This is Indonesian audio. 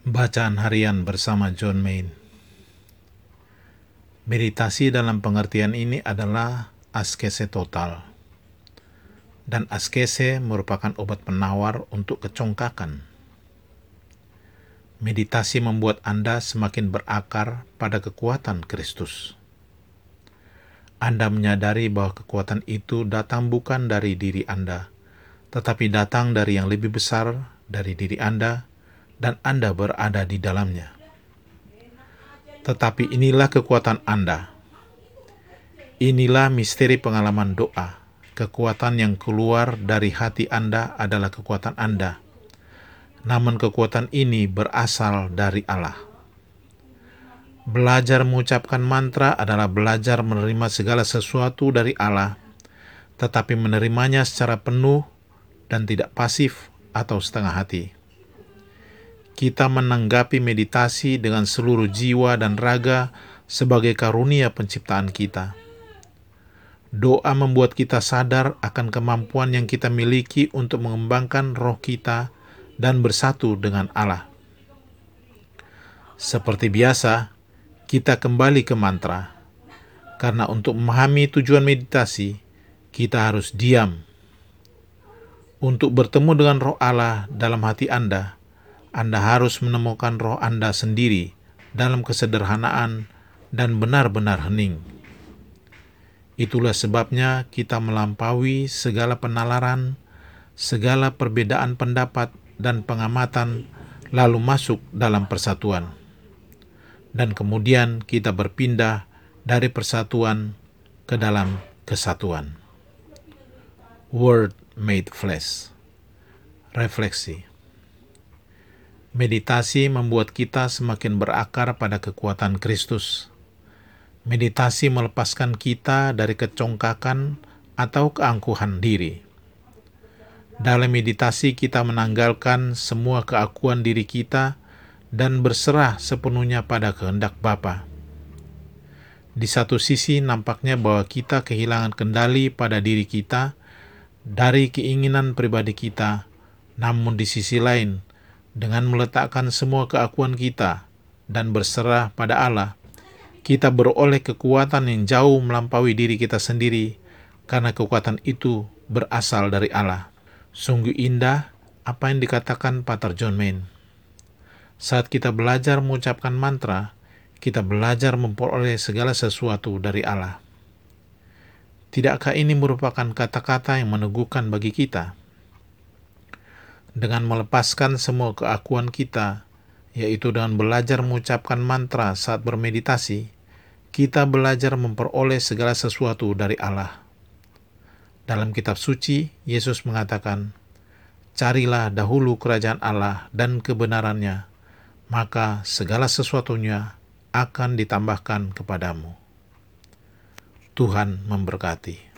Bacaan harian bersama John Main. Meditasi dalam pengertian ini adalah askese total. Dan askese merupakan obat penawar untuk kecongkakan. Meditasi membuat Anda semakin berakar pada kekuatan Kristus. Anda menyadari bahwa kekuatan itu datang bukan dari diri Anda, tetapi datang dari yang lebih besar dari diri Anda, dan Anda berada di dalamnya. Tetapi inilah kekuatan Anda. Inilah misteri pengalaman doa. Kekuatan yang keluar dari hati Anda adalah kekuatan Anda. Namun kekuatan ini berasal dari Allah. Belajar mengucapkan mantra adalah belajar menerima segala sesuatu dari Allah, tetapi menerimanya secara penuh dan tidak pasif atau setengah hati kita menanggapi meditasi dengan seluruh jiwa dan raga sebagai karunia penciptaan kita. Doa membuat kita sadar akan kemampuan yang kita miliki untuk mengembangkan roh kita dan bersatu dengan Allah. Seperti biasa, kita kembali ke mantra, karena untuk memahami tujuan meditasi, kita harus diam. Untuk bertemu dengan roh Allah dalam hati Anda, anda harus menemukan roh Anda sendiri dalam kesederhanaan dan benar-benar hening. Itulah sebabnya kita melampaui segala penalaran, segala perbedaan pendapat dan pengamatan, lalu masuk dalam persatuan. Dan kemudian kita berpindah dari persatuan ke dalam kesatuan. Word made flesh. Refleksi. Meditasi membuat kita semakin berakar pada kekuatan Kristus. Meditasi melepaskan kita dari kecongkakan atau keangkuhan diri. Dalam meditasi, kita menanggalkan semua keakuan diri kita dan berserah sepenuhnya pada kehendak Bapa. Di satu sisi, nampaknya bahwa kita kehilangan kendali pada diri kita dari keinginan pribadi kita, namun di sisi lain, dengan meletakkan semua keakuan kita dan berserah pada Allah, kita beroleh kekuatan yang jauh melampaui diri kita sendiri karena kekuatan itu berasal dari Allah. Sungguh indah apa yang dikatakan Pater John Main. Saat kita belajar mengucapkan mantra, kita belajar memperoleh segala sesuatu dari Allah. Tidakkah ini merupakan kata-kata yang meneguhkan bagi kita? Dengan melepaskan semua keakuan kita, yaitu dengan belajar mengucapkan mantra saat bermeditasi, kita belajar memperoleh segala sesuatu dari Allah. Dalam kitab suci, Yesus mengatakan, Carilah dahulu kerajaan Allah dan kebenarannya, maka segala sesuatunya akan ditambahkan kepadamu. Tuhan memberkati.